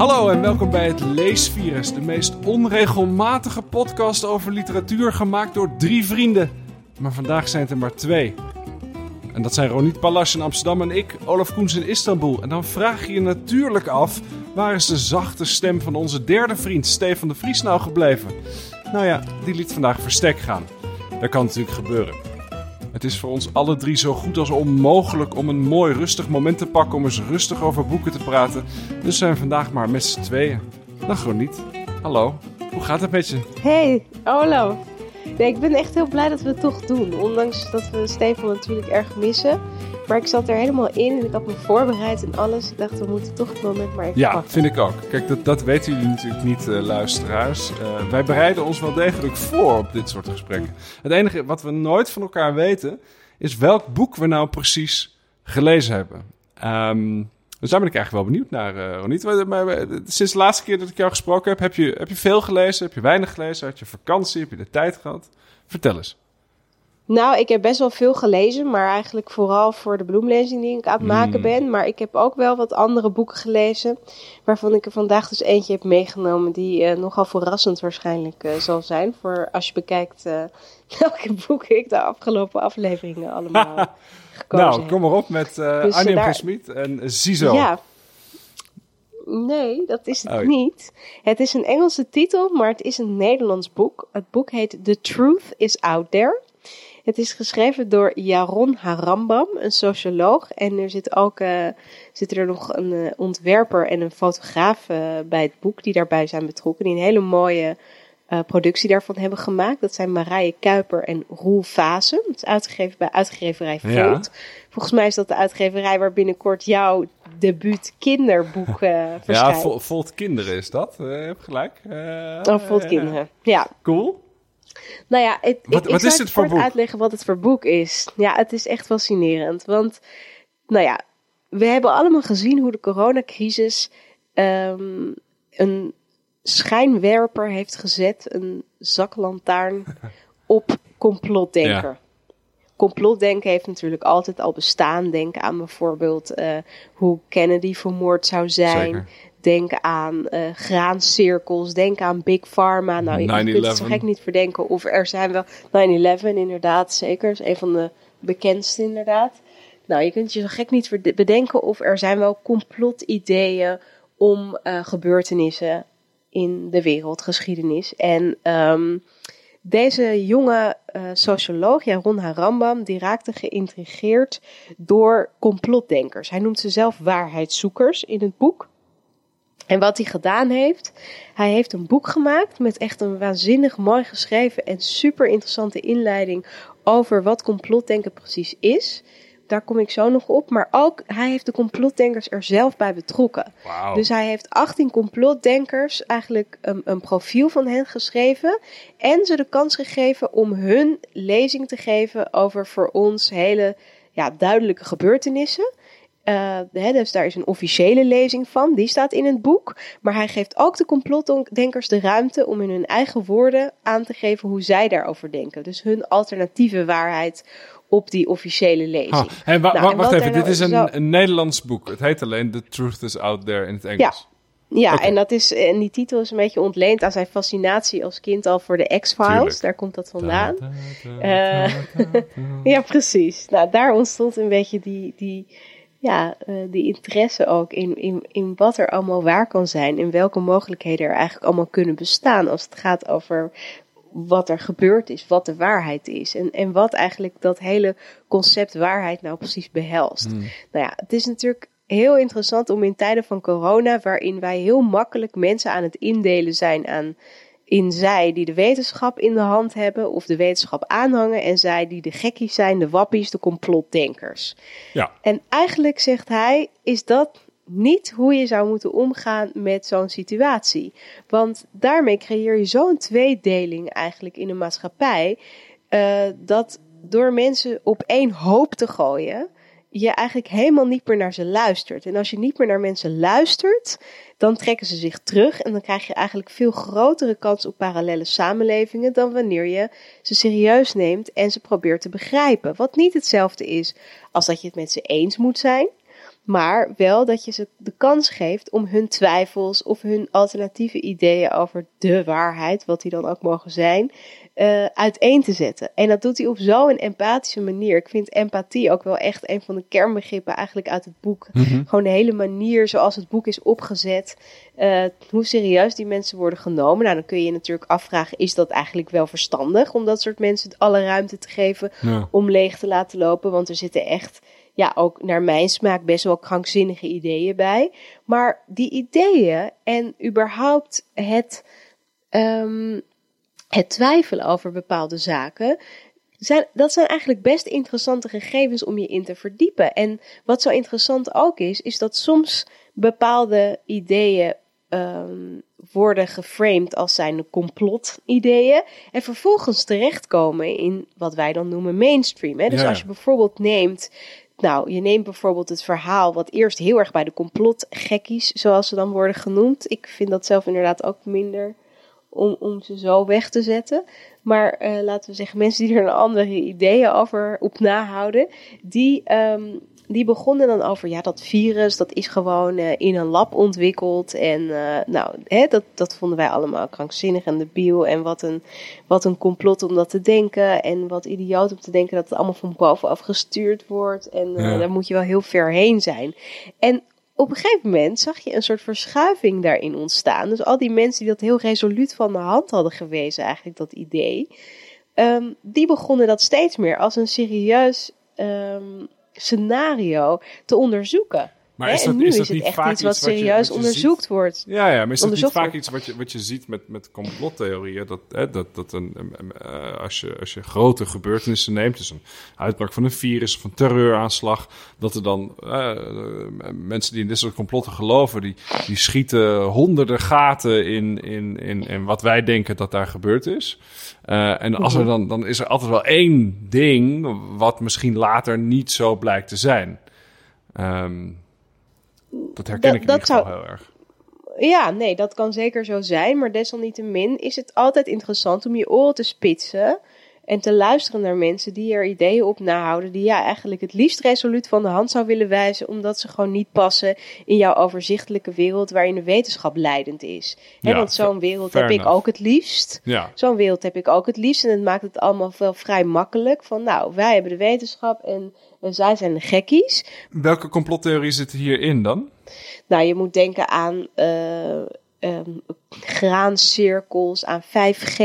Hallo en welkom bij het Leesvirus, de meest onregelmatige podcast over literatuur gemaakt door drie vrienden. Maar vandaag zijn het er maar twee. En dat zijn Ronit Palas in Amsterdam en ik, Olaf Koens in Istanbul. En dan vraag je je natuurlijk af, waar is de zachte stem van onze derde vriend Stefan de Vries nou gebleven? Nou ja, die liet vandaag verstek gaan. Dat kan natuurlijk gebeuren. Het is voor ons alle drie zo goed als onmogelijk om een mooi rustig moment te pakken om eens rustig over boeken te praten. Dus zijn we vandaag maar met z'n tweeën. Dag Ronit. Hallo. Hoe gaat het met je? Hey. Nee, ik ben echt heel blij dat we het toch doen. Ondanks dat we Stefan natuurlijk erg missen. Maar ik zat er helemaal in en ik had me voorbereid en alles. Ik dacht, we moeten toch het moment maar even Ja, pakken. vind ik ook. Kijk, dat, dat weten jullie natuurlijk niet, eh, luisteraars. Eh, wij bereiden ons wel degelijk voor op dit soort gesprekken. Het enige wat we nooit van elkaar weten, is welk boek we nou precies gelezen hebben. Ehm, dus daar ben ik eigenlijk wel benieuwd naar, eh Ronit. Maar, sinds de laatste keer dat ik jou gesproken heb, heb je, heb je veel gelezen? Heb je weinig gelezen? Had je vakantie? Heb je de tijd gehad? Vertel eens. Nou, ik heb best wel veel gelezen, maar eigenlijk vooral voor de bloemlezing die ik aan het maken Mm. ben. Maar ik heb ook wel wat andere boeken gelezen, waarvan ik er vandaag dus eentje heb meegenomen die eh, nogal verrassend waarschijnlijk eh, zal zijn. Voor als je bekijkt eh, welke boeken ik de afgelopen afleveringen allemaal gekozen nou, heb. kom maar op met eh Dus, Arnhem daar- Gesmied en Zizo. Ja. Nee, dat is het Oh. niet. Het is een Engelse titel, maar het is een Nederlands boek. Het boek heet The Truth is Out There. Het is geschreven door Jaron Harambam, een socioloog. En er zit ook eh, zit er nog een eh, ontwerper en een fotograaf eh, bij het boek die daarbij zijn betrokken. Die een hele mooie productie daarvan hebben gemaakt. Dat zijn Marije Kuiper en Roel Vazen. Het is uitgegeven bij uitgeverij Volt. Ja. Volgens mij is dat de uitgeverij waar binnenkort jouw debuut kinderboek Ja, verschijnt. vol, Volt Kinderen is dat. Hebt gelijk. Oh, Volt Kinderen. Ja. Cool. Nou ja, het, Wat- ik, wat is dit voor boek? uitleggen wat het voor boek is. Ja, het is echt fascinerend. Want, nou ja, we hebben allemaal gezien hoe de coronacrisis ehm, een schijnwerper heeft gezet, een zaklantaarn op complotdenker. Complotdenken heeft natuurlijk altijd al bestaan. Denk aan bijvoorbeeld eh, hoe Kennedy vermoord zou zijn. Zeker. Denk aan eh graancirkels. Denk aan Big Pharma. Nou, je kunt het zo 9/11. gek niet verdenken. Of er zijn wel 9-11 inderdaad, zeker. Is een van de bekendste inderdaad. Nou, je kunt je zo gek niet bedenken of er zijn wel complotideeën om eh, gebeurtenissen in de wereldgeschiedenis. En ehm, deze jonge eh, socioloog, Jaron Harambam, die raakte geïntrigeerd door complotdenkers. Hij noemt ze zelf waarheidszoekers in het boek. En wat hij gedaan heeft, hij heeft een boek gemaakt met echt een waanzinnig mooi geschreven en super interessante inleiding over wat complotdenken precies is. Daar kom ik zo nog op. Maar ook, hij heeft de complotdenkers er zelf bij betrokken. Dus hij heeft 18 complotdenkers eigenlijk een, een profiel van hen geschreven. En ze de kans gegeven om hun lezing te geven over voor ons hele ja, duidelijke gebeurtenissen. Hè, dus daar is een officiële lezing van, die staat in het boek. Maar hij geeft ook de complotdenkers de ruimte om in hun eigen woorden aan te geven hoe zij daarover denken. Dus hun alternatieve waarheid op die officiële lezing. Hey, wa- Nou, en wacht even, dit nou is een, zo- een Nederlands boek. Het heet alleen The Truth is Out There in het Engels. Ja, Oké. en, dat is, en die titel is een beetje ontleend aan zijn fascinatie als kind al voor de X-Files. Daar komt dat vandaan. Eh. Ja, precies. Nou, daar ontstond een beetje die, die, ja, eh, die interesse ook in, in, in wat er allemaal waar kan zijn. En welke mogelijkheden er eigenlijk allemaal kunnen bestaan als het gaat over wat er gebeurd is, wat de waarheid is. En, en wat eigenlijk dat hele concept waarheid nou precies behelst. Hmm. Nou ja, het is natuurlijk heel interessant om in tijden van corona, waarin wij heel makkelijk mensen aan het indelen zijn aan in zij die de wetenschap in de hand hebben of de wetenschap aanhangen en zij die de gekkies zijn, de wappies, de complotdenkers. Ja, En eigenlijk zegt hij, is dat niet hoe je zou moeten omgaan met zo'n situatie. Want daarmee creëer je zo'n tweedeling eigenlijk in een maatschappij, eh, dat door mensen op één hoop te gooien, je eigenlijk helemaal niet meer naar ze luistert. En als je niet meer naar mensen luistert, dan trekken ze zich terug en dan krijg je eigenlijk veel grotere kans op parallele samenlevingen dan wanneer je ze serieus neemt en ze probeert te begrijpen. Wat niet hetzelfde is als dat je het met ze eens moet zijn. Maar wel dat je ze de kans geeft om hun twijfels of hun alternatieve ideeën over de waarheid, wat die dan ook mogen zijn, uh, uiteen te zetten. En dat doet hij op zo'n empathische manier. Ik vind empathie ook wel echt een van de kernbegrippen eigenlijk uit het boek. Mhm. Gewoon de hele manier zoals het boek is opgezet. Uh, hoe serieus die mensen worden genomen. Nou, dan kun je je natuurlijk afvragen: is dat eigenlijk wel verstandig om dat soort mensen alle ruimte te geven Ja. om leeg te laten lopen? Want er zitten echt, ja, ook naar mijn smaak best wel krankzinnige ideeën bij. Maar die ideeën en überhaupt het. Um, het twijfelen over bepaalde zaken. Zijn, dat zijn eigenlijk best interessante gegevens om je in te verdiepen. En wat zo interessant ook is, is dat soms bepaalde ideeën um, worden geframed als zijn complotideeën. En vervolgens terechtkomen in wat wij dan noemen mainstream. Hè? Dus Ja. als je bijvoorbeeld neemt. Nou, je neemt bijvoorbeeld het verhaal wat eerst heel erg bij de complotgekkies, zoals ze dan worden genoemd. Ik vind dat zelf inderdaad ook minder om, om ze zo weg te zetten. Maar uh, laten we zeggen, mensen die er een andere ideeën over op nahouden, die, um, die begonnen dan over, ja, dat virus, dat is gewoon uh, in een lab ontwikkeld. En uh, nou, hè, dat, dat vonden wij allemaal krankzinnig en debiel. En wat een, wat een complot om dat te denken. En wat idioot om te denken dat het allemaal van bovenaf gestuurd wordt. En Ja. daar moet je wel heel ver heen zijn. En op een gegeven moment zag je een soort verschuiving daarin ontstaan. Dus al die mensen die dat heel resoluut van de hand hadden gewezen, eigenlijk dat idee, um, die begonnen dat steeds meer als een serieus um, scenario te onderzoeken. Maar Hè, is dat, en nu is is, dat het echt vaak iets wat iets wat je- serieus wat je onderzoekt wordt. Ja, ja, maar is dat niet vaak wordt. iets wat je, wat je ziet met, met complottheorieën? Dat, hè, dat, dat een, eh, als, je, als je grote gebeurtenissen neemt, dus een uitbraak van een virus of een terreuraanslag, dat er dan eh, mensen die in dit soort complotten geloven, die, die schieten honderden gaten in, in, in, in wat wij denken dat daar gebeurd is. Eh, en als er dan, dan is er altijd wel één ding wat misschien later niet zo blijkt te zijn. Ehm, dat herken ik in dat ieder geval zou- heel erg. Ja, nee, dat kan zeker zo zijn. Maar desalniettemin is het altijd interessant om je oren te spitsen. En te luisteren naar mensen die er ideeën op nahouden. Die ja, eigenlijk het liefst resoluut van de hand zou willen wijzen. Omdat ze gewoon niet passen in jouw overzichtelijke wereld. waarin de wetenschap leidend is. Ja, want zo'n wereld heb ik ook het liefst. Ja. Zo'n wereld heb ik ook het liefst. En het maakt het allemaal wel vrij makkelijk. Van nou, wij hebben de wetenschap en, en zij zijn de gekkies. Welke complottheorie zit hierin dan? Nou, je moet denken aan eh, ehm, graancirkels, aan 5G,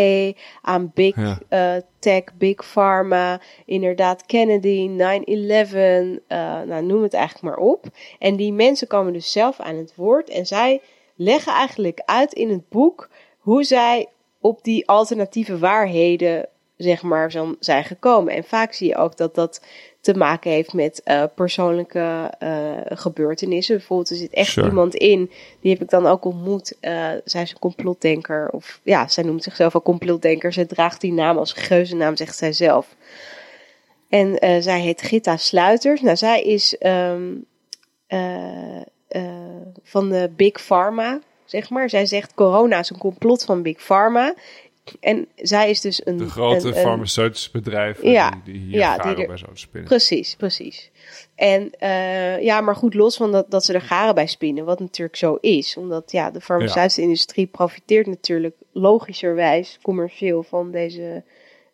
aan big Ja. eh, tech, big pharma, inderdaad Kennedy, 9-11, eh, nou noem het eigenlijk maar op. En die mensen komen dus zelf aan het woord en zij leggen eigenlijk uit in het boek hoe zij op die alternatieve waarheden zeg maar zijn gekomen. En vaak zie je ook dat dat te maken heeft met eh, persoonlijke eh, gebeurtenissen. Bijvoorbeeld er zit echt Sure. iemand in, die heb ik dan ook ontmoet. Eh, zij is een complotdenker, of ja, zij noemt zichzelf al complotdenker. Ze draagt die naam als geuzennaam, zegt zij zelf. En zij heet Gitta Sluiters. Nou, zij is ehm, eh, eh, van de Big Pharma, zeg maar. Zij zegt corona is een complot van Big Pharma. En zij is dus een... De grote een- een- farmaceutische bedrijven Ja, die, die hier ja, garen die er- bij zouden spinnen. Precies, precies. En eh, ja, maar goed, los van dat, dat ze er garen bij spinnen, wat natuurlijk zo is. Omdat ja, de farmaceutische industrie profiteert natuurlijk logischerwijs commercieel van deze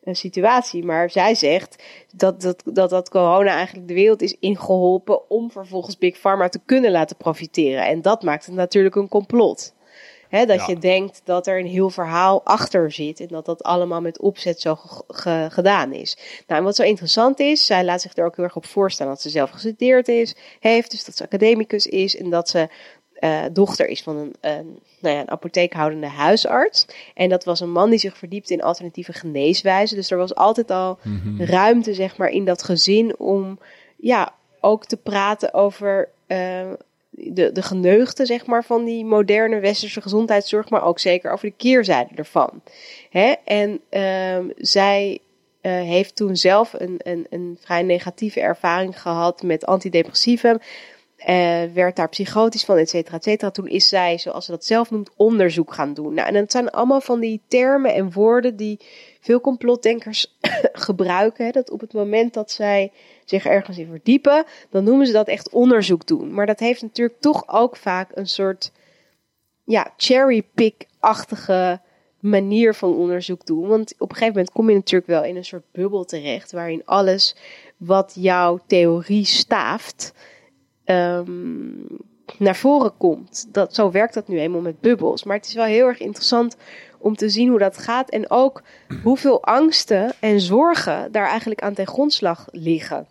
eh, situatie. Maar zij zegt dat dat, dat dat corona eigenlijk de wereld is ingeholpen om vervolgens Big Pharma te kunnen laten profiteren. En dat maakt het natuurlijk een complot. Hè, dat Ja. je denkt dat er een heel verhaal achter zit en dat dat allemaal met opzet zo ge- ge- gedaan is. Nou, en wat zo interessant is, zij laat zich er ook heel erg op voorstaan dat ze zelf gestudeerd is, heeft, dus dat ze academicus is en dat ze eh, dochter is van een, een, nou ja, een apotheekhoudende huisarts. En dat was een man die zich verdiept in alternatieve geneeswijzen. Dus er was altijd al ruimte, zeg maar, in dat gezin om ja, ook te praten over eh, de, de geneugten, zeg maar, van die moderne westerse gezondheidszorg, maar ook zeker over de keerzijde ervan. Hè? En ehm, zij eh, heeft toen zelf een, een, een vrij negatieve ervaring gehad met antidepressiva. eh, werd daar psychotisch van, et cetera, et cetera. Toen is zij, zoals ze dat zelf noemt, onderzoek gaan doen. Nou, en dat zijn allemaal van die termen en woorden die veel complotdenkers gebruiken. Hè, dat op het moment dat zij zich ergens in verdiepen, dan noemen ze dat echt onderzoek doen. Maar dat heeft natuurlijk toch ook vaak een soort ja, cherry-pick-achtige manier van onderzoek doen. Want op een gegeven moment kom je natuurlijk wel in een soort bubbel terecht, waarin alles wat jouw theorie staaft, ehm, naar voren komt. Dat, zo werkt dat nu eenmaal met bubbels. Maar het is wel heel erg interessant om te zien hoe dat gaat. En ook hoeveel angsten en zorgen daar eigenlijk aan ten grondslag liggen.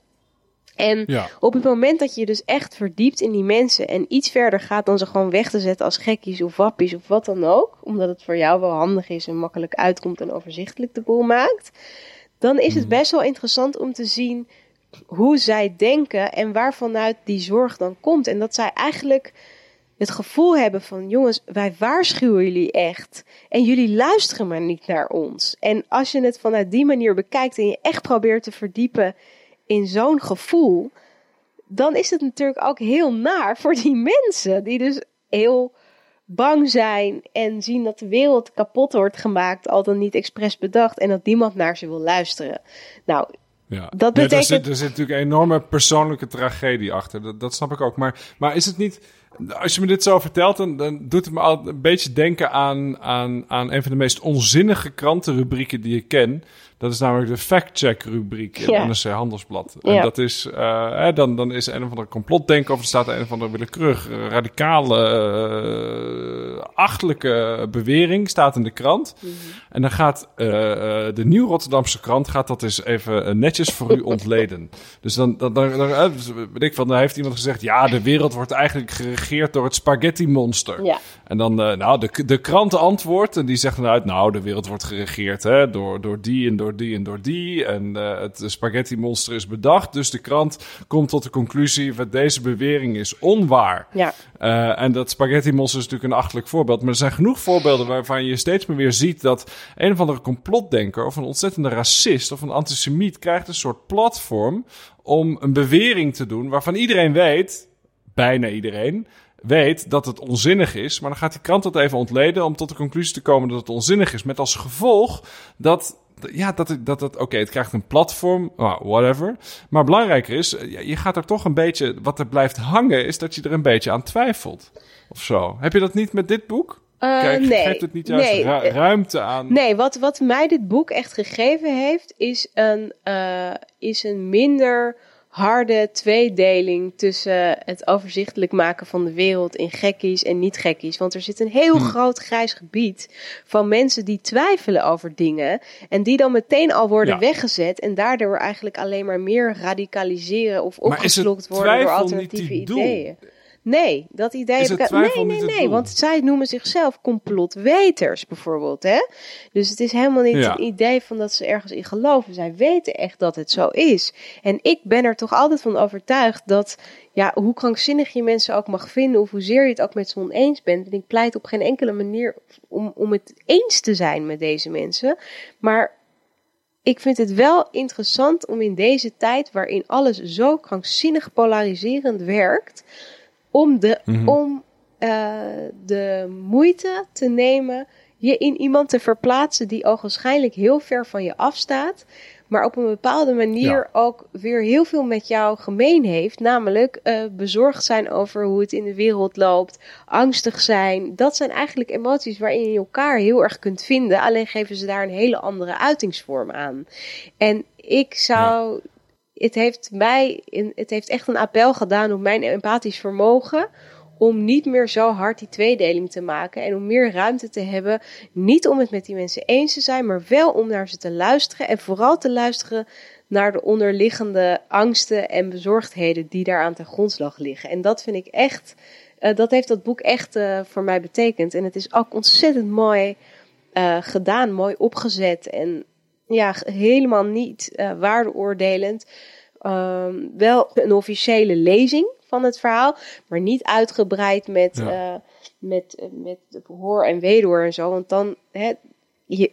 En op het moment dat je dus echt verdiept in die mensen en iets verder gaat dan ze gewoon weg te zetten als gekkies of wappies of wat dan ook, omdat het voor jou wel handig is en makkelijk uitkomt en overzichtelijk de boel maakt, dan is het mhm. best wel interessant om te zien hoe zij denken en waarvanuit die zorg dan komt. En dat zij eigenlijk het gevoel hebben van jongens, wij waarschuwen jullie echt. En jullie luisteren maar niet naar ons. En als je het vanuit die manier bekijkt en je echt probeert te verdiepen in zo'n gevoel, dan is het natuurlijk ook heel naar voor die mensen die dus heel bang zijn en zien dat de wereld kapot wordt gemaakt, al dan niet expres bedacht en dat niemand naar ze wil luisteren. Nou, ja. Dat betekent... er, zit, er zit natuurlijk een enorme persoonlijke tragedie achter. Dat, dat snap ik ook. Maar, maar is het niet als je me dit zo vertelt, dan, dan doet het me al een beetje denken aan, aan, aan een van de meest onzinnige krantenrubrieken die ik ken. Dat is namelijk de fact-check rubriek in ja. NRC Handelsblad. En dat is, uh, dan, dan is een of andere complotdenker of er staat een of andere willekeurig radicale, uh, achtelijke bewering staat in de krant. Mhm. En dan gaat uh, de Nieuw Rotterdamse krant gaat dat eens even netjes voor u ontleden. Dus dan, dan, dan, dan, dus weet ik van, dan heeft iemand gezegd, ja, de wereld wordt eigenlijk geregeerd door het spaghetti monster. Ja. En dan, nou, de, de krant antwoordt en die zegt dan uit, nou, de wereld wordt geregeerd hè, door, door die en door door die en door die. En uh, het spaghetti monster is bedacht. Dus de krant komt tot de conclusie dat deze bewering is onwaar. Ja. Uh, en dat spaghetti monster is natuurlijk een achtelijk voorbeeld. Maar er zijn genoeg voorbeelden waarvan je steeds meer weer ziet dat een of andere complotdenker of een ontzettende racist of een antisemiet krijgt een soort platform om een bewering te doen waarvan iedereen weet, bijna iedereen, weet dat het onzinnig is. Maar dan gaat die krant dat even ontleden om tot de conclusie te komen dat het onzinnig is. Met als gevolg dat ja, dat dat het oké, het krijgt een platform, oh, whatever. Maar belangrijker is, eh, je gaat er toch een beetje, wat er blijft hangen, is dat je er een beetje aan twijfelt. Of zo. Heb je dat niet met dit boek? Uh, Kijk, nee, geeft het niet juist nee, ruimte aan? Nee, wat, wat mij dit boek echt gegeven heeft, is een, uh, is een minder harde tweedeling tussen het overzichtelijk maken van de wereld in gekkies en niet gekkies. Want er zit een heel hm. groot grijs gebied van mensen die twijfelen over dingen en die dan meteen al worden weggezet en daardoor eigenlijk alleen maar meer radicaliseren of opgeslokt worden door alternatieve ideeën. Nee, dat idee heb ik. Nee, nee, nee, want zij noemen zichzelf complotweters bijvoorbeeld. Hè? Dus het is helemaal niet ja. een idee van dat ze ergens in geloven. Zij weten echt dat het zo is. En ik ben er toch altijd van overtuigd dat, ja, hoe krankzinnig je mensen ook mag vinden, of hoezeer je het ook met ze oneens bent. En ik pleit op geen enkele manier om, om het eens te zijn met deze mensen. Maar ik vind het wel interessant om in deze tijd, waarin alles zo krankzinnig polariserend werkt om de, mhm. om, uh, de moeite te nemen je in iemand te verplaatsen die ogenschijnlijk heel ver van je afstaat, maar op een bepaalde manier ook weer heel veel met jou gemeen heeft. Namelijk uh, bezorgd zijn over hoe het in de wereld loopt, angstig zijn. Dat zijn eigenlijk emoties waarin je elkaar heel erg kunt vinden, alleen geven ze daar een hele andere uitingsvorm aan. En ik zou het heeft mij, het heeft echt een appel gedaan op mijn empathisch vermogen. Om niet meer zo hard die tweedeling te maken. En om meer ruimte te hebben. Niet om het met die mensen eens te zijn, maar wel om naar ze te luisteren. En vooral te luisteren naar de onderliggende angsten en bezorgdheden die daar aan ten grondslag liggen. En dat vind ik echt, uh, dat heeft dat boek echt uh, voor mij betekend. En het is ook ontzettend mooi uh, gedaan, mooi opgezet. En ja, helemaal niet uh, waardeoordelend. Um, wel een officiële lezing van het verhaal, maar niet uitgebreid met, ja. uh, met, met hoor en wederhoor en zo. Want dan, hè, je,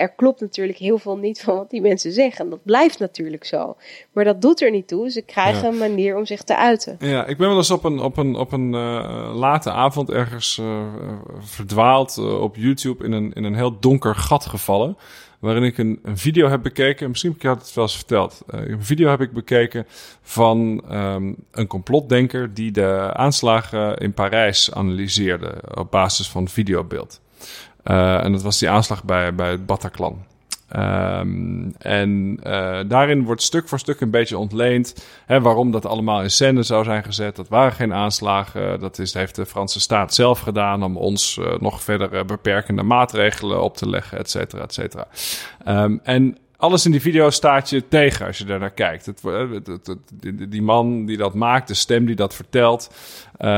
er klopt natuurlijk heel veel niet van wat die mensen zeggen. Dat blijft natuurlijk zo. Maar dat doet er niet toe. Ze krijgen een manier om zich te uiten. Ja, ik ben wel eens op een, op een, op een uh, late avond ergens uh, verdwaald uh, op YouTube in een, in een heel donker gat gevallen. Waarin ik een, video heb bekeken. Misschien heb ik het wel eens verteld. Uh, een video heb ik bekeken van um, een complotdenker die de aanslagen in Parijs analyseerde op basis van videobeeld. Uh, en dat was die aanslag bij, bij het Bataclan. Um, en uh, daarin wordt stuk voor stuk een beetje ontleend hè, waarom dat allemaal in scène zou zijn gezet. Dat waren geen aanslagen. Dat is, heeft de Franse staat zelf gedaan om ons uh, nog verder beperkende maatregelen op te leggen, et cetera, et cetera. Um, en alles in die video staat je tegen als je daar naar kijkt. Het, die man die dat maakt, de stem die dat vertelt. Uh,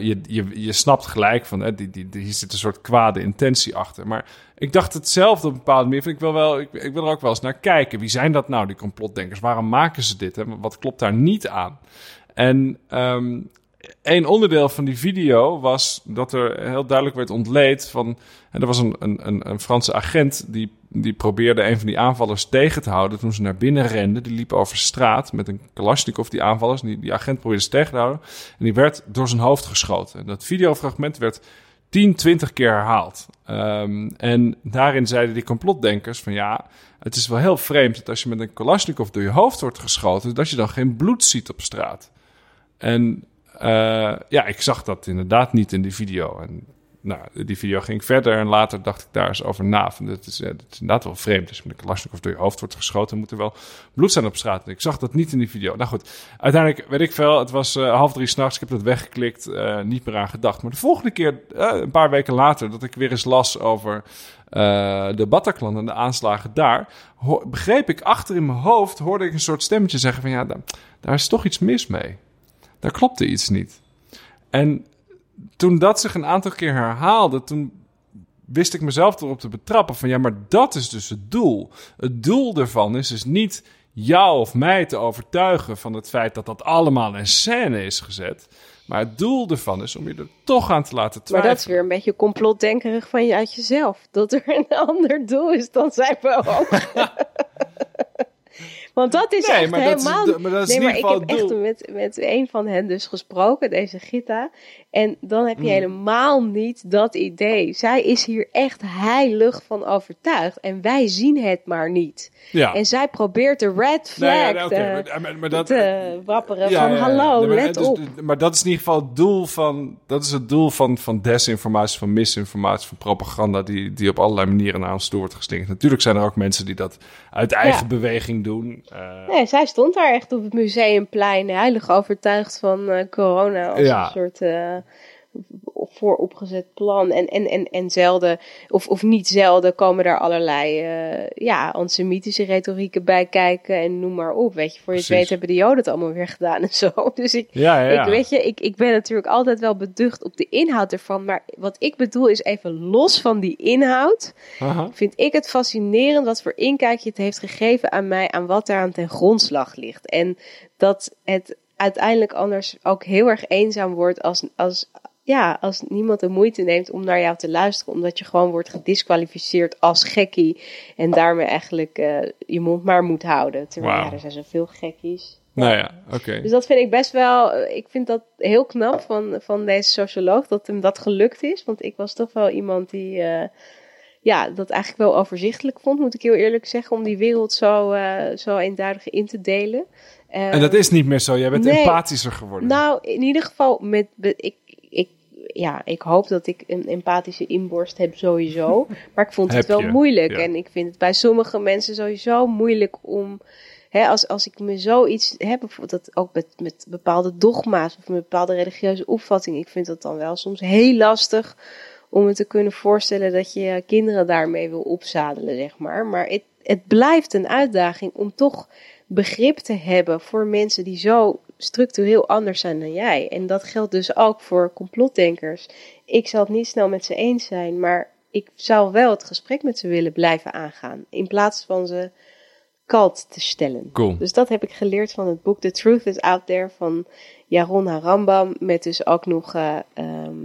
je, je, je snapt gelijk van, hè, die, die, hier zit een soort kwade intentie achter. Maar ik dacht hetzelfde op een bepaalde manier. Ik wil, wel, ik, ik, wil er ook wel eens naar kijken. Wie zijn dat nou, die complotdenkers? Waarom maken ze dit? Wat klopt daar niet aan? En um, een onderdeel van die video was dat er heel duidelijk werd ontleed van. En er was een, een, een Franse agent die, die probeerde een van die aanvallers tegen te houden toen ze naar binnen renden. Die liepen over straat met een Kalashnikov, die aanvallers. Die, die agent probeerde ze tegen te houden. En die werd door zijn hoofd geschoten. En dat videofragment werd 10, 20 keer herhaald. Um, en daarin zeiden die complotdenkers van ja, het is wel heel vreemd dat als je met een Kalashnikov door je hoofd wordt geschoten, dat je dan geen bloed ziet op straat. En ja, ik zag dat inderdaad niet in die video. En nou, die video ging verder en later dacht ik daar eens over na. Van, dat, is, dat is inderdaad wel vreemd. Je met een Kalashnikov door je hoofd wordt geschoten, moet er wel bloed zijn op straat. En ik zag dat niet in die video. Nou goed, uiteindelijk weet ik veel. Het was uh, half drie s'nachts. Ik heb dat weggeklikt, niet meer aan gedacht. Maar de volgende keer, een paar weken later, dat ik weer eens las over de Bataclan en de aanslagen daar, begreep ik achter in mijn hoofd, hoorde ik een soort stemmetje zeggen van ja, daar is toch iets mis mee. Daar klopte iets niet. En toen dat zich een aantal keer herhaalde, toen wist ik mezelf erop te betrappen van ja, maar dat is dus het doel. Het doel ervan is dus niet jou of mij te overtuigen van het feit dat dat allemaal in scène is gezet. Maar het doel ervan is om je er toch aan te laten twijfelen. Maar dat is weer een beetje complotdenkerig van je uit jezelf. Dat er een ander doel is dan zijn we ook. Want dat is echt maar helemaal... Dat is, maar dat is nee, maar ik heb echt met, met een van hen dus gesproken, deze Gita. En dan heb je Mm. helemaal niet dat idee. Zij is hier echt heilig van overtuigd. En wij zien het maar niet. Ja. En zij probeert de red Nee, flag ja, nee, oké, te, maar- dat, te wapperen Ja, van hallo, Nee, maar, let dus- op. maar dat is in ieder geval het doel van, dat is het doel van, van desinformatie, van misinformatie, van propaganda, die, die op allerlei manieren naar ons toe wordt gestinkt. Natuurlijk zijn er ook mensen die dat uit eigen Ja. beweging doen. Eh, Nee, zij stond daar echt op het museumplein, heilig overtuigd van eh, corona. Als Ja. een soort eh, vooropgezet plan. En, en, en, en zelden, of, of niet zelden, komen daar allerlei eh, ja, antisemitische retorieken bij kijken. En noem maar op. Weet je, voor je het weet hebben de Joden het allemaal weer gedaan en zo. Dus ik, ja, ja, ja. ik, weet je, ik, ik ben natuurlijk altijd wel beducht op de inhoud ervan. Maar wat ik bedoel is even los van die inhoud Aha. vind ik het fascinerend wat voor inkijkje het heeft gegeven aan mij, aan wat daar aan ten grondslag ligt. En dat het uiteindelijk anders ook heel erg eenzaam wordt als, als, ja, als niemand de moeite neemt om naar jou te luisteren, omdat je gewoon wordt gedisqualificeerd als gekkie en daarmee eigenlijk eh, je mond maar moet houden. Terwijl ja, er zijn zoveel gekkies. Nou ja, oké. Dus dat vind ik best wel, eh, ik vind dat heel knap van, van deze socioloog, dat hem dat gelukt is. Want ik was toch wel iemand die, eh, ja, dat eigenlijk wel overzichtelijk vond, moet ik heel eerlijk zeggen, om die wereld zo, eh, zo eenduidig in te delen. En dat is niet meer zo. Jij bent nee. empathischer geworden. nou, in ieder geval, met, ik, ja, ik hoop dat ik een empathische inborst heb sowieso. Maar ik vond het wel moeilijk. ja. En ik vind het bij sommige mensen sowieso moeilijk om... Hè, als, als ik me zoiets heb, bijvoorbeeld dat ook met, met bepaalde dogma's of met bepaalde religieuze opvattingen, ik vind dat dan wel soms heel lastig om me te kunnen voorstellen dat je kinderen daarmee wil opzadelen, zeg maar. Maar het, het blijft een uitdaging om toch begrip te hebben voor mensen die zo structureel anders zijn dan jij. En dat geldt dus ook voor complotdenkers. Ik zal het niet snel met ze eens zijn, maar ik zou wel het gesprek met ze willen blijven aangaan. In plaats van ze kalt te stellen. Cool. Dus dat heb ik geleerd van het boek The Truth is Out There van Jaron Harambam. Met dus ook nog eh, ehm,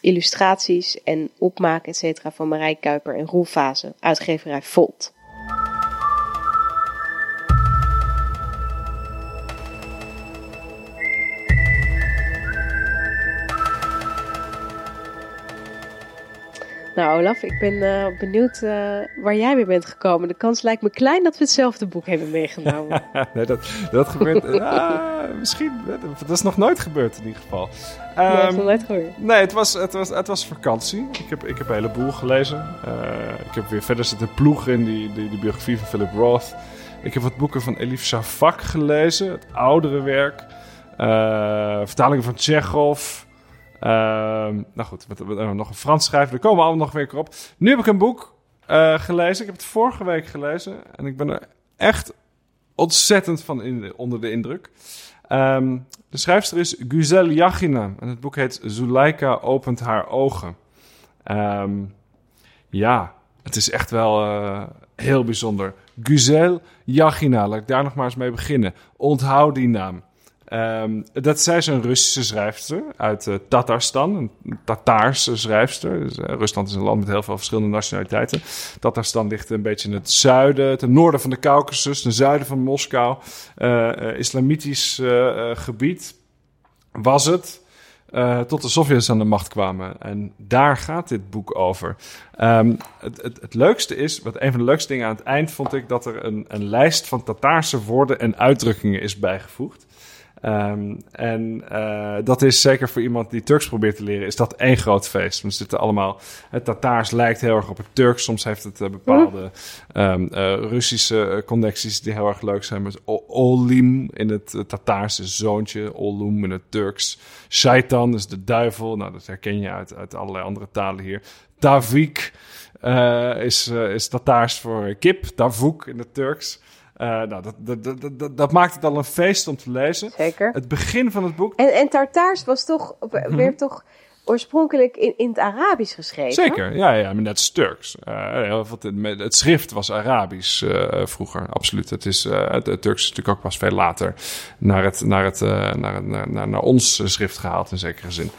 illustraties en opmaak, et cetera, van Marij Kuiper en Roel Fase, uitgeverij Volt. Nou, Olaf, ik ben uh, benieuwd uh, waar jij weer bent gekomen. De kans lijkt me klein dat we hetzelfde boek hebben meegenomen. nee, dat, dat gebeurt. uh, misschien. Dat is nog nooit gebeurd in ieder geval. Um, nee, dat is nog nooit gebeurd. Nee, het was, het was, het was vakantie. Ik heb, ik heb een heleboel gelezen. ik heb weer verder zitten ploegen in die, die, die biografie van Philip Roth. Ik heb wat boeken van Elif Shafak gelezen, het oudere werk. vertalingen van Tsjechov. Uh, nou goed, nog een Frans schrijver. Daar komen allemaal nog weer op. Nu heb ik een boek uh, gelezen. Ik heb het vorige week gelezen. En ik ben er echt ontzettend van in, onder de indruk. Um, de schrijfster is Guzel Yachina. En het boek heet Zuleika opent haar ogen. Um, ja, het is echt wel uh, heel bijzonder. Guzel Yachina, laat ik daar nog maar eens mee beginnen. Onthoud die naam. Um, dat zij is een Russische schrijfster uit uh, Tatarstan, een Tataarse schrijfster. Dus, uh, Rusland is een land met heel veel verschillende nationaliteiten. Tatarstan ligt een beetje in het zuiden, ten noorden van de Caucasus, ten zuiden van Moskou. Uh, islamitisch gebied was het. tot de Sovjets aan de macht kwamen. En daar gaat dit boek over. Um, het, het, het, leukste is, wat een van de leukste dingen aan het eind vond ik, dat er een, een lijst van Tataarse woorden en uitdrukkingen is bijgevoegd. Um, en uh, dat is zeker voor iemand die Turks probeert te leren, is dat één groot feest. We zitten allemaal. Het Tataars lijkt heel erg op het Turks. Soms heeft het uh, bepaalde um, uh, Russische connecties die heel erg leuk zijn. Met Olim in het Tataarse zoontje, Olum in het Turks. Shaitan is de duivel. Nou, dat herken je uit, uit allerlei andere talen hier. Tavik is, is Tataars voor kip. Davuk in het Turks. Uh, nou, dat, dat, dat, dat, maakt het al een feest om te lezen. Zeker. Het begin van het boek. En, en Tartaars was toch, werd mhm. toch oorspronkelijk in, in het Arabisch geschreven? Zeker, ja, ja, maar net Turks. Uh, het, het schrift was Arabisch uh, vroeger, absoluut. Het, is, uh, het, het, Turks is natuurlijk ook pas veel later naar, het, naar, het, naar, naar, naar, naar ons schrift gehaald, in zekere zin.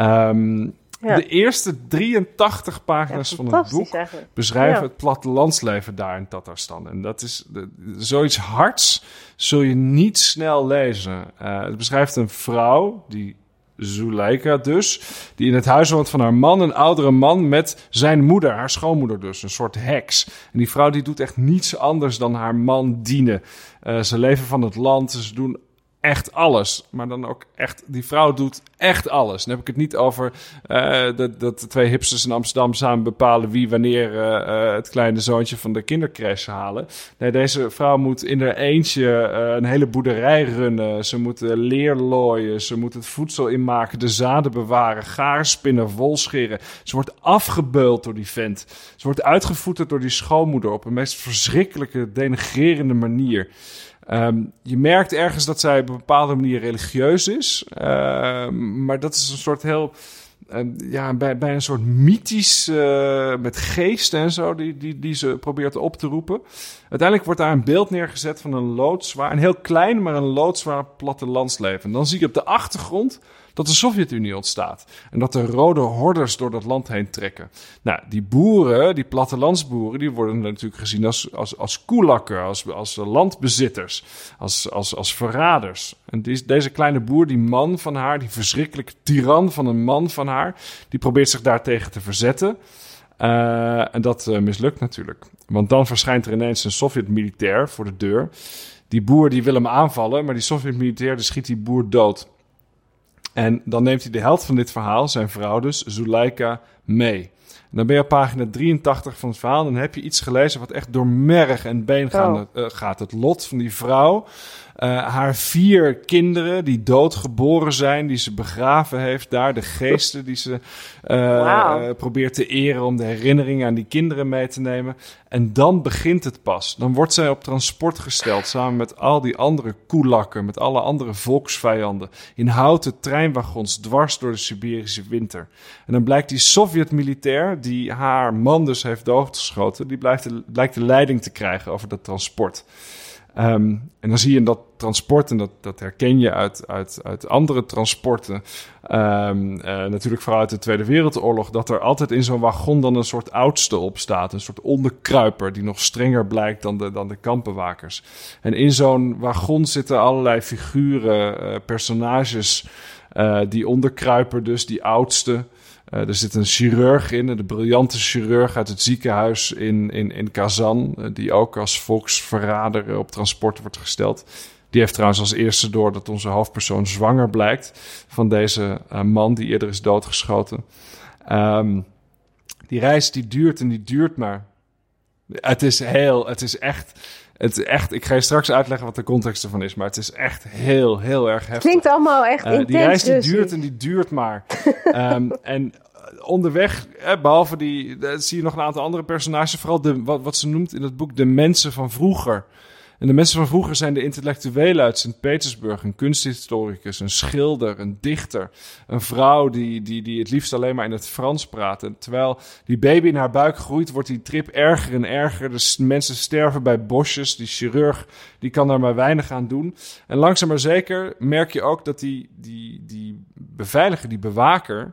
Um, de eerste 83 pagina's van het boek beschrijven het plattelandsleven daar in Tatarstan. En dat is de, zoiets hards zul je niet snel lezen. Uh, het beschrijft een vrouw, die Zuleika dus, die in het huis woont van haar man, een oudere man met zijn moeder, haar schoonmoeder dus, een soort heks. En die vrouw die doet echt niets anders dan haar man dienen. Uh, ze leven van het land, ze doen echt alles. Maar dan ook echt, die vrouw doet echt alles. Dan heb ik het niet over uh, dat, dat de twee hipsters in Amsterdam samen bepalen wie wanneer uh, het kleine zoontje van de kindercrash halen. Nee, deze vrouw moet in haar eentje een hele boerderij runnen. Ze moet leer looien, ze moet het voedsel inmaken, de zaden bewaren, gaar spinnen, wol scheren. Ze wordt afgebeuld door die vent. Ze wordt uitgevoerd door die schoonmoeder op een meest verschrikkelijke, denigrerende manier. Um, je merkt ergens dat zij op een bepaalde manier religieus is. Uh, maar dat is een soort heel. Uh, ja, bij, bij een soort mythisch. Uh, met geesten en zo. Die, die, die ze probeert op te roepen. Uiteindelijk wordt daar een beeld neergezet van een loodzwaar. Een heel klein, maar een loodzwaar plattelandsleven. En dan zie je op de achtergrond dat de Sovjet-Unie ontstaat. En dat er rode hordes door dat land heen trekken. Nou, die boeren, die plattelandsboeren, die worden natuurlijk gezien als, als, als koelakken, als, als landbezitters, als, als, als verraders. En deze kleine boer, die man van haar, die verschrikkelijke tiran van een man van haar, die probeert zich daartegen te verzetten. Uh, en dat uh, mislukt natuurlijk. Want dan verschijnt er ineens een Sovjet-militair voor de deur. Die boer die wil hem aanvallen, maar die Sovjet-militair schiet die boer dood. En dan neemt hij de helft van dit verhaal, zijn vrouw dus, Zuleika, mee. En dan ben je op pagina 83 van het verhaal. Dan heb je iets gelezen wat echt door merg en been oh. uh, gaat. Het lot van die vrouw uh, haar vier kinderen die doodgeboren zijn, die ze begraven heeft daar. De geesten die ze uh, wow. probeert te eren om de herinneringen aan die kinderen mee te nemen. En dan begint het pas. Dan wordt zij op transport gesteld samen met al die andere koelakken, met alle andere volksvijanden. In houten treinwagons dwars door de Siberische winter. En dan blijkt die Sovjet-militair, die haar man dus heeft doodgeschoten, die blijkt de, blijkt de leiding te krijgen over dat transport. Um, en dan zie je in dat transport, en dat, dat herken je uit, uit, uit andere transporten, um, uh, natuurlijk vooral uit de Tweede Wereldoorlog, dat er altijd in zo'n wagon dan een soort oudste op staat. Een soort onderkruiper die nog strenger blijkt dan de, dan de kampbewakers. En in zo'n wagon zitten allerlei figuren, uh, personages Uh, die onderkruiper dus, die oudste. Uh, er zit een chirurg in, de briljante chirurg uit het ziekenhuis in, in, in Kazan, uh, die ook als volksverrader op transport wordt gesteld. Die heeft trouwens als eerste door dat onze hoofdpersoon zwanger blijkt van deze uh, man die eerder is doodgeschoten. Um, die reis die duurt en die duurt maar. Het is heel, het is echt, het is echt. Ik ga je straks uitleggen wat de context ervan is, maar het is echt heel, heel erg heftig. Klinkt allemaal echt uh, intens. Die reis die dus. duurt en die duurt maar. um, en onderweg, eh, behalve die, zie je nog een aantal andere personages, vooral de, wat, wat ze noemt in het boek de mensen van vroeger. En de mensen van vroeger zijn de intellectuelen uit Sint-Petersburg. Een kunsthistoricus, een schilder, een dichter. Een vrouw die, die, die het liefst alleen maar in het Frans praat. En terwijl die baby in haar buik groeit, wordt die trip erger en erger. De mensen sterven bij bosjes. Die chirurg die kan daar maar weinig aan doen. En langzaam maar zeker merk je ook dat die, die, die beveiliger, die bewaker...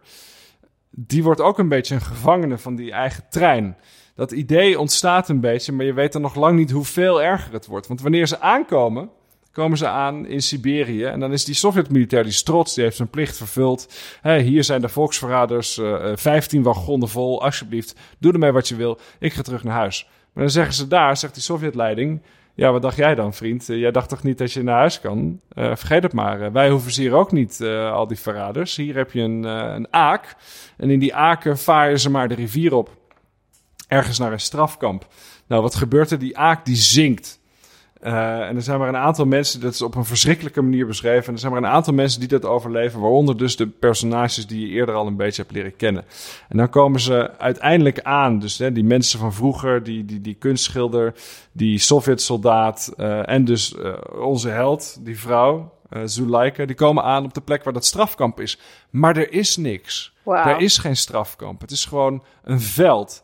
die wordt ook een beetje een gevangene van die eigen trein dat idee ontstaat een beetje, maar je weet dan nog lang niet hoeveel erger het wordt. Want wanneer ze aankomen, komen ze aan in Siberië. En dan is die Sovjet-militair, die is trots, die heeft zijn plicht vervuld. Hey, hier zijn de volksverraders, uh, 15 wagonnen vol, alsjeblieft, doe ermee wat je wil. Ik ga terug naar huis. Maar dan zeggen ze daar, zegt die Sovjetleiding... Ja, wat dacht jij dan, vriend? Uh, jij dacht toch niet dat je naar huis kan? Vergeet het maar. Wij hoeven ze hier ook niet, al die verraders. Hier heb je een, een aak. En in die aken varen ze maar de rivier op ergens naar een strafkamp. Nou, wat gebeurt er? Die aak die zinkt. Uh, en er zijn maar een aantal mensen, dat is op een verschrikkelijke manier beschreven. En er zijn maar een aantal mensen die dat overleven, waaronder dus de personages die je eerder al een beetje hebt leren kennen. En dan komen ze uiteindelijk aan, dus hè, die mensen van vroeger, die, die, die kunstschilder, die Sovjet-soldaat uh, en dus uh, onze held, die vrouw, Zuleika, die komen aan op de plek waar dat strafkamp is. Maar er is niks. Wow. Er is geen strafkamp. Het is gewoon een veld.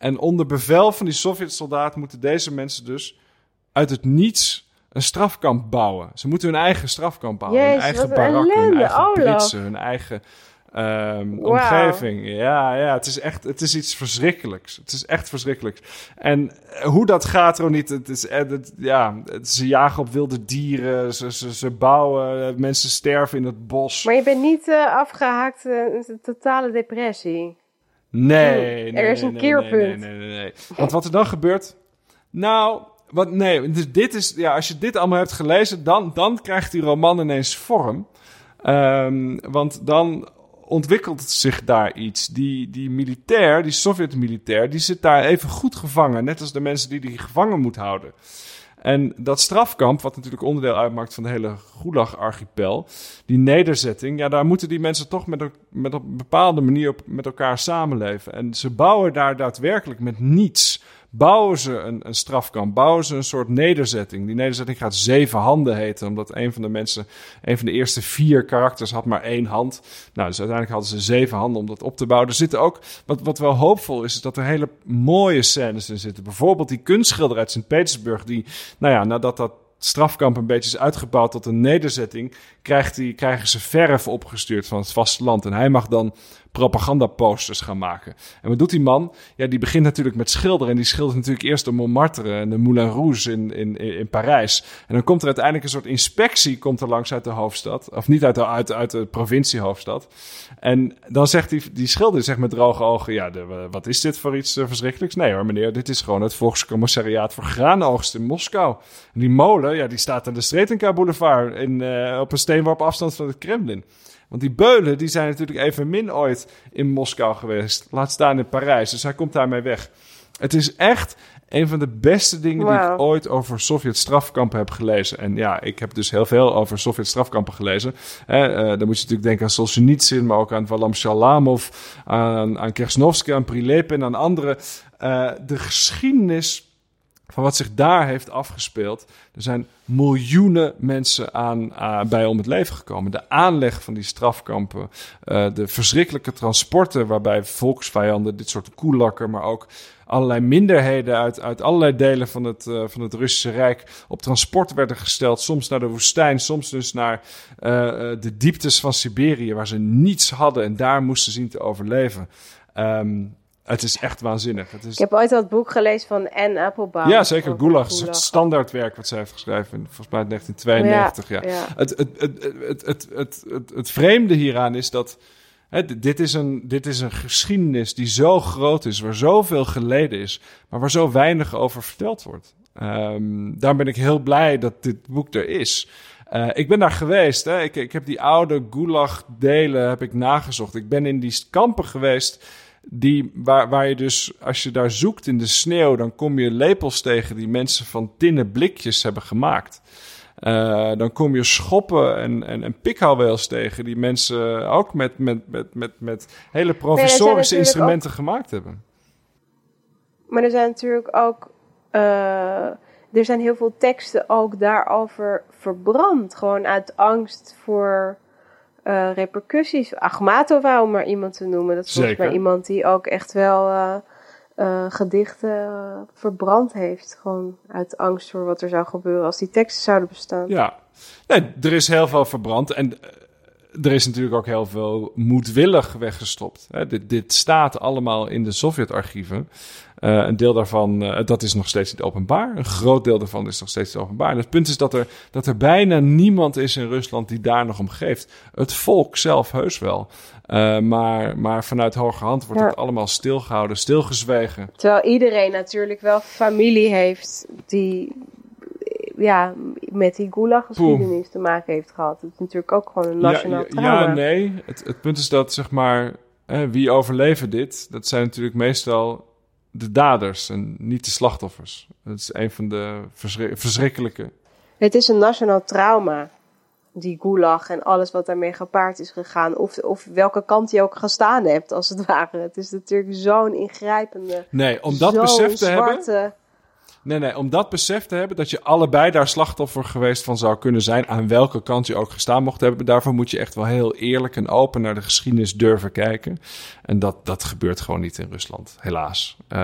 En onder bevel van die Sovjet-soldaat moeten deze mensen dus uit het niets een strafkamp bouwen. Ze moeten hun eigen strafkamp bouwen. Jezus, hun eigen barakken, hun eigen Olaf. britsen, hun eigen ehm, omgeving. Ja, ja, het is echt, het is iets verschrikkelijks. Het is echt verschrikkelijks. En eh, hoe dat gaat, Roniet, het is, eh, het, ja, het, ze jagen op wilde dieren, ze, ze, ze bouwen, eh, mensen sterven in het bos. Maar je bent niet uh, afgehaakt in totale depressie. Nee, Er nee, is nee, een nee, keerpunt. Nee, nee, nee, nee. Want wat er dan gebeurt. Nou, wat, nee, dus dit is. Ja, als je dit allemaal hebt gelezen, dan, dan krijgt die roman ineens vorm. Um, want dan ontwikkelt zich daar iets. Die, die militair, die Sovjet-militair, die zit daar even goed gevangen. Net als de mensen die die gevangen moet houden. En dat strafkamp, wat natuurlijk onderdeel uitmaakt van de hele Gulag-archipel, die nederzetting, ja, daar moeten die mensen toch met, met op een bepaalde manier op, met elkaar samenleven. En ze bouwen daar daadwerkelijk met niets. Bouwen ze een, een strafkamp, bouwen ze een soort nederzetting. Die nederzetting gaat zeven handen heten, omdat een van de mensen, een van de eerste vier karakters had maar één hand. Nou, dus uiteindelijk hadden ze zeven handen om dat op te bouwen. Er zitten ook, wat, wat wel hoopvol is, is dat er hele mooie scènes in zitten. Bijvoorbeeld die kunstschilder uit Sint-Petersburg, die, nou ja, nadat dat strafkamp een beetje is uitgebouwd tot een nederzetting, krijgt die, krijgen ze verf opgestuurd van het vasteland. En hij mag dan propagandaposters gaan maken. En wat doet die man? Ja, die begint natuurlijk met schilderen. En die schildert natuurlijk eerst de Montmartre en de Moulin Rouge in, in, in Parijs. En dan komt er uiteindelijk een soort inspectie komt er langs uit de hoofdstad. Of niet uit de, uit, uit de provinciehoofdstad. En dan zegt die, die schilder zegt met droge ogen... Ja, de, wat is dit voor iets uh, verschrikkelijks? Nee hoor, meneer, dit is gewoon het Volkscommissariaat voor graanoogst in Moskou. En die molen, ja, die staat aan de Stretenka Boulevard... In, uh, op een steenworp afstand van het Kremlin. Want die beulen die zijn natuurlijk evenmin ooit in Moskou geweest. Laat staan in Parijs. Dus hij komt daarmee weg. Het is echt een van de beste dingen wow. die ik ooit over Sovjet-strafkampen heb gelezen. En ja, ik heb dus heel veel over Sovjet-strafkampen gelezen. Eh, uh, dan moet je natuurlijk denken aan Solzhenitsyn, maar ook aan Valam Shalamov, aan, aan Kersnovsky, aan Prilepin en aan anderen. Uh, de geschiedenis van wat zich daar heeft afgespeeld. Er zijn miljoenen mensen aan, uh, bij om het leven gekomen. De aanleg van die strafkampen, uh, de verschrikkelijke transporten waarbij volksvijanden, dit soort koelakken, maar ook allerlei minderheden uit, uit allerlei delen van het, uh, van het Russische Rijk op transport werden gesteld. Soms naar de woestijn, soms dus naar de dieptes van Siberië, waar ze niets hadden en daar moesten zien te overleven. Um, het is echt waanzinnig. Het is... Ik heb ooit dat boek gelezen van Anne Applebaum. Ja, zeker. Gulag is het standaardwerk wat zij heeft geschreven. Volgens mij in 1992. Ja, ja. Het, het, het, het, het, het, het, het vreemde hieraan is dat... Hè, dit, is een, dit is een geschiedenis die zo groot is, waar zoveel geleden is, maar waar zo weinig over verteld wordt. Um, daarom ben ik heel blij dat dit boek er is. Uh, ik ben daar geweest. Hè. Ik, ik heb die oude gulag-delen heb ik nagezocht. Ik ben in die kampen geweest die, waar, waar je dus, als je daar zoekt in de sneeuw, dan kom je lepels tegen die mensen van tinnen blikjes hebben gemaakt. Uh, dan kom je schoppen en, en, en pikhouwels tegen die mensen ook met, met, met, met, met hele professorische instrumenten gemaakt hebben. Maar er zijn natuurlijk ook. Uh, er zijn heel veel teksten ook daarover verbrand. Gewoon uit angst voor uh, repercussies. Achmatova, om maar iemand te noemen. Dat is volgens mij iemand die ook echt wel uh, uh, gedichten verbrand heeft. Gewoon uit angst voor wat er zou gebeuren als die teksten zouden bestaan. Ja, nee, er is heel veel verbrand. En er is natuurlijk ook heel veel moedwillig weggestopt. Hè, dit, dit staat allemaal in de Sovjet-archieven. Uh, een deel daarvan, uh, dat is nog steeds niet openbaar. Een groot deel daarvan is nog steeds niet openbaar. En het punt is dat er, dat er bijna niemand is in Rusland die daar nog om geeft. Het volk zelf heus wel. Uh, maar, maar vanuit hoge hand wordt ja. het allemaal stilgehouden, stilgezwegen. Terwijl iedereen natuurlijk wel familie heeft die ja, met die gulag-geschiedenis te maken heeft gehad. Het is natuurlijk ook gewoon een nationaal ja, trauma. Ja, nee. Het, het punt is dat, zeg maar, wie overleven dit? Dat zijn natuurlijk meestal de daders en niet de slachtoffers. Dat is een van de verschrikkelijke. Het is een nationaal trauma, die gulag en alles wat daarmee gepaard is gegaan. Of, of welke kant je ook gestaan hebt, als het ware. Het is natuurlijk zo'n ingrijpende. Nee, om dat besef te zwarte... hebben. Nee, nee, om dat besef te hebben dat je allebei daar slachtoffer geweest van zou kunnen zijn, aan welke kant je ook gestaan mocht hebben, daarvoor moet je echt wel heel eerlijk en open naar de geschiedenis durven kijken. En dat, dat gebeurt gewoon niet in Rusland, helaas. Uh,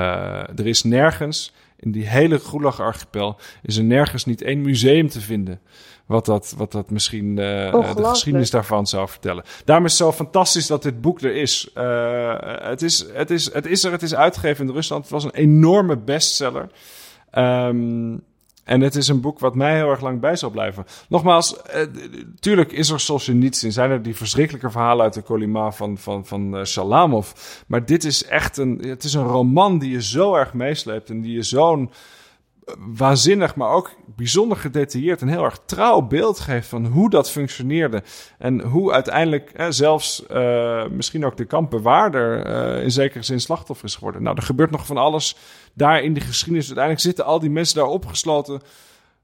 er is nergens, in die hele Gulag-archipel, is er nergens niet één museum te vinden wat dat, wat dat misschien uh, de geschiedenis daarvan zou vertellen. Daarom is het zo fantastisch dat dit boek er is. Uh, het, is het, is, het is er, het is uitgegeven in Rusland. Het was een enorme bestseller. Um, en het is een boek wat mij heel erg lang bij zal blijven. Nogmaals, eh, tuurlijk is er Solzhenitsyn. Zijn er die verschrikkelijke verhalen uit de Kolima van, van, van uh, Shalamov. Maar dit is echt een, het is een roman die je zo erg meesleept. En die je zo'n waanzinnig, maar ook bijzonder gedetailleerd en heel erg trouw beeld geeft van hoe dat functioneerde. En hoe uiteindelijk zelfs uh, misschien ook de kampbewaarder uh, in zekere zin slachtoffer is geworden. Nou, er gebeurt nog van alles daar in de geschiedenis. Uiteindelijk zitten al die mensen daar opgesloten,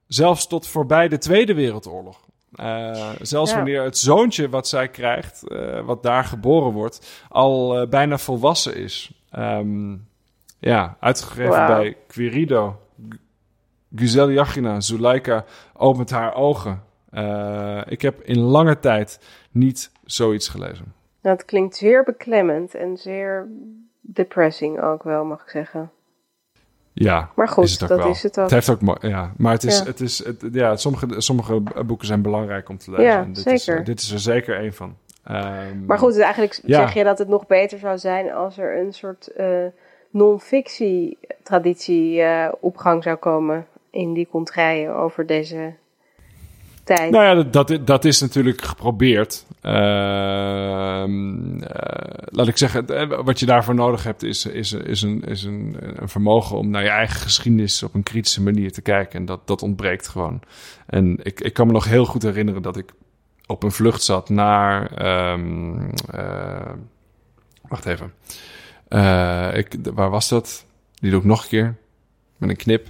zelfs tot voorbij de Tweede Wereldoorlog. Uh, zelfs ja. wanneer het zoontje wat zij krijgt, wat daar geboren wordt, al bijna volwassen is. Um, ja, uitgegeven wow. bij Querido. Guzel Yachina, Zuleika, opent haar ogen. Uh, ik heb in lange tijd niet zoiets gelezen. Het klinkt zeer beklemmend en zeer depressing ook wel, mag ik zeggen. Ja, maar goed, is dat wel. is het ook. Het heeft ook, ja, maar het is, ja. het is, het, ja, sommige, sommige boeken zijn belangrijk om te lezen. Ja, en dit zeker. Is, dit is er zeker één van. Um, maar goed, eigenlijk ja. zeg je dat het nog beter zou zijn als er een soort uh, non-fictie traditie uh, op gang zou komen in die contraien over deze tijd. Nou ja, dat, dat, is natuurlijk geprobeerd. Uh, uh, laat ik zeggen, wat je daarvoor nodig hebt is, is, is, een, is een, vermogen om naar je eigen geschiedenis op een kritische manier te kijken. En dat, dat ontbreekt gewoon. En ik, ik kan me nog heel goed herinneren dat ik op een vlucht zat naar. Um, uh, wacht even. ik, waar was dat? Die doe ik nog een keer. Met een knip.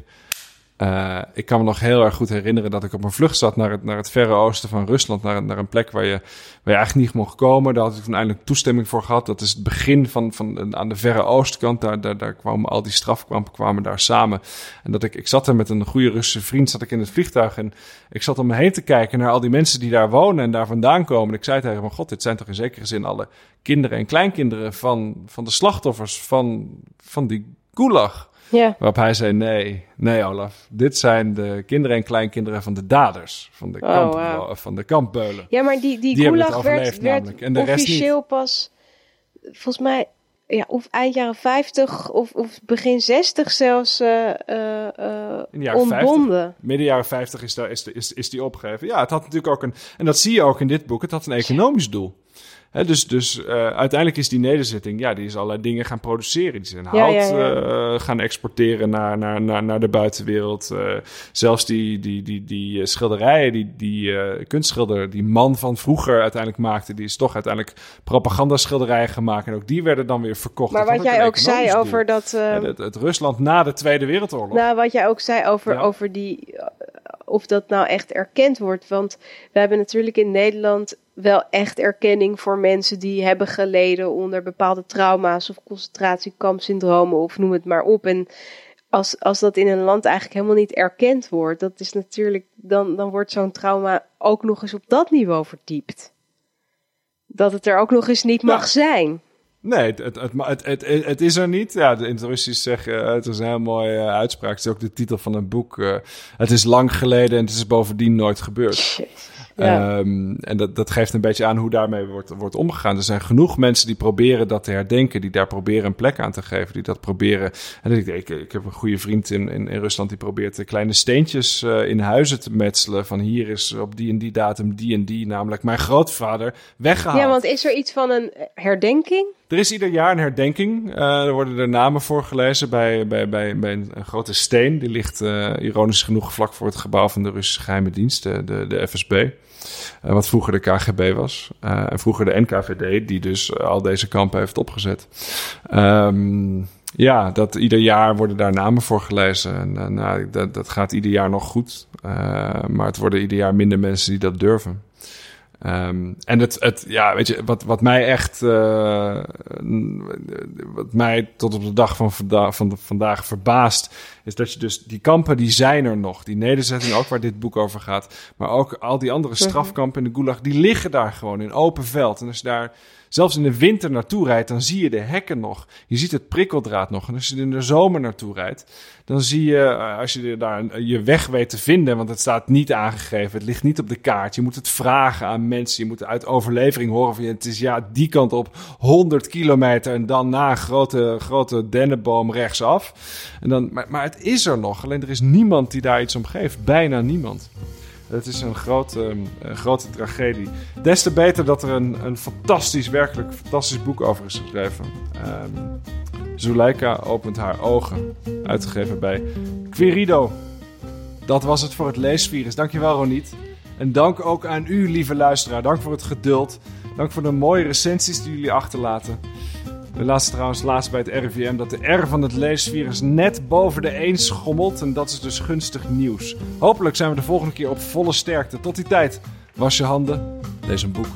Uh, ik kan me nog heel erg goed herinneren dat ik op een vlucht zat naar het, naar het verre oosten van Rusland. Naar, naar een plek waar je, waar je eigenlijk niet mocht komen. Daar had ik toen eindelijk toestemming voor gehad. Dat is het begin van, van aan de verre oostkant. Daar, daar, daar kwamen al die strafkampen kwamen daar samen. En dat ik, ik zat er met een goede Russische vriend zat ik in het vliegtuig. En ik zat om me heen te kijken naar al die mensen die daar wonen en daar vandaan komen. En ik zei tegen hem, god, dit zijn toch in zekere zin alle kinderen en kleinkinderen van, van de slachtoffers van, van die gulag. Ja. Waarop hij zei: Nee, nee, Olaf. Dit zijn de kinderen en kleinkinderen van de daders. Van de, oh, kamp, wow. van de kampbeulen. Ja, maar die, die, die gulag werd, werd namelijk. En de officieel rest pas. Volgens mij ja, of eind jaren 50 of, of begin 60 zelfs uh, uh, In de jaren ontbonden. 50, midden jaren 50 is, daar, is, is, is die opgegeven. Ja, het had natuurlijk ook een, en dat zie je ook in dit boek, het had een economisch doel. Dus dus uh, uiteindelijk is die nederzetting, ja, die is allerlei dingen gaan produceren. Die zijn hout ja, ja. Uh, gaan exporteren naar, naar, naar, naar de buitenwereld. Uh, zelfs die, die, die, die schilderijen, die, die kunstschilder, die man van vroeger uiteindelijk maakte, die is toch uiteindelijk propagandaschilderijen gemaakt. En ook die werden dan weer verkocht. Maar wat jij ook zei over dat... Het, het, Rusland na de Tweede Wereldoorlog. Nou, wat jij ook zei over, over die of dat nou echt erkend wordt. Want we hebben natuurlijk in Nederland wel echt erkenning voor mensen die hebben geleden onder bepaalde trauma's of concentratiekampsyndromen of noem het maar op. En als, als dat in een land eigenlijk helemaal niet erkend wordt, dat is natuurlijk, dan, dan wordt zo'n trauma ook nog eens op dat niveau verdiept. Dat het er ook nog eens niet mag ja. zijn. Nee, het, het, het, het, het, is er niet. Ja, de Russisch zeggen, het is een heel mooie uitspraak. Het is ook de titel van een boek. Uh, het is lang geleden en het is bovendien nooit gebeurd. Shit. Ja. Um, en dat, dat geeft een beetje aan hoe daarmee wordt, wordt omgegaan. Er zijn genoeg mensen die proberen dat te herdenken, die daar proberen een plek aan te geven, die dat proberen. En ik, ik, ik heb een goede vriend in, in, in Rusland die probeert kleine steentjes uh, in huizen te metselen. Van hier is op die en die datum die en die, namelijk mijn grootvader, weggehaald. Ja, want is er iets van een herdenking? Er is ieder jaar een herdenking. Uh, er worden er namen voorgelezen bij, bij, bij, bij een, een grote steen. Die ligt uh, ironisch genoeg vlak voor het gebouw van de Russische geheime dienst, de, de, de FSB. Uh, wat vroeger de KGB was. en vroeger de NKVD, die dus al deze kampen heeft opgezet. Um, ja, dat ieder jaar worden daar namen voor gelezen. En nou, dat, dat gaat ieder jaar nog goed. maar het worden ieder jaar minder mensen die dat durven. Um, en het, het, ja, weet je, wat, wat mij echt, uh, wat mij tot op de dag van, vanda van de, vandaag verbaast, is dat je dus, die kampen die zijn er nog. Die nederzetting ook waar dit boek over gaat. Maar ook al die andere strafkampen in de Gulag, die liggen daar gewoon in open veld. En als je daar zelfs in de winter naartoe rijdt, dan zie je de hekken nog. Je ziet het prikkeldraad nog. En als je er in de zomer naartoe rijdt, dan zie je, als je daar je weg weet te vinden, want het staat niet aangegeven, het ligt niet op de kaart. Je moet het vragen aan mensen. Je moet uit overlevering horen van je, het is ja die kant op 100 kilometer en dan na een grote, grote dennenboom rechtsaf. En dan, maar, maar het is er nog, alleen er is niemand die daar iets om geeft. Bijna niemand. Het is een grote, een grote tragedie. Des te beter dat er een, een fantastisch, werkelijk fantastisch boek over is geschreven. Um, Zuleika opent haar ogen. Uitgegeven bij Querido. Dat was het voor het leesvirus. Dankjewel Roniet. En dank ook aan u, lieve luisteraar. Dank voor het geduld. Dank voor de mooie recensies die jullie achterlaten. We lazen trouwens laatst bij het RIVM dat de R van het leesvirus net boven de 1 schommelt. En dat is dus gunstig nieuws. Hopelijk zijn we de volgende keer op volle sterkte. Tot die tijd, was je handen, lees een boek.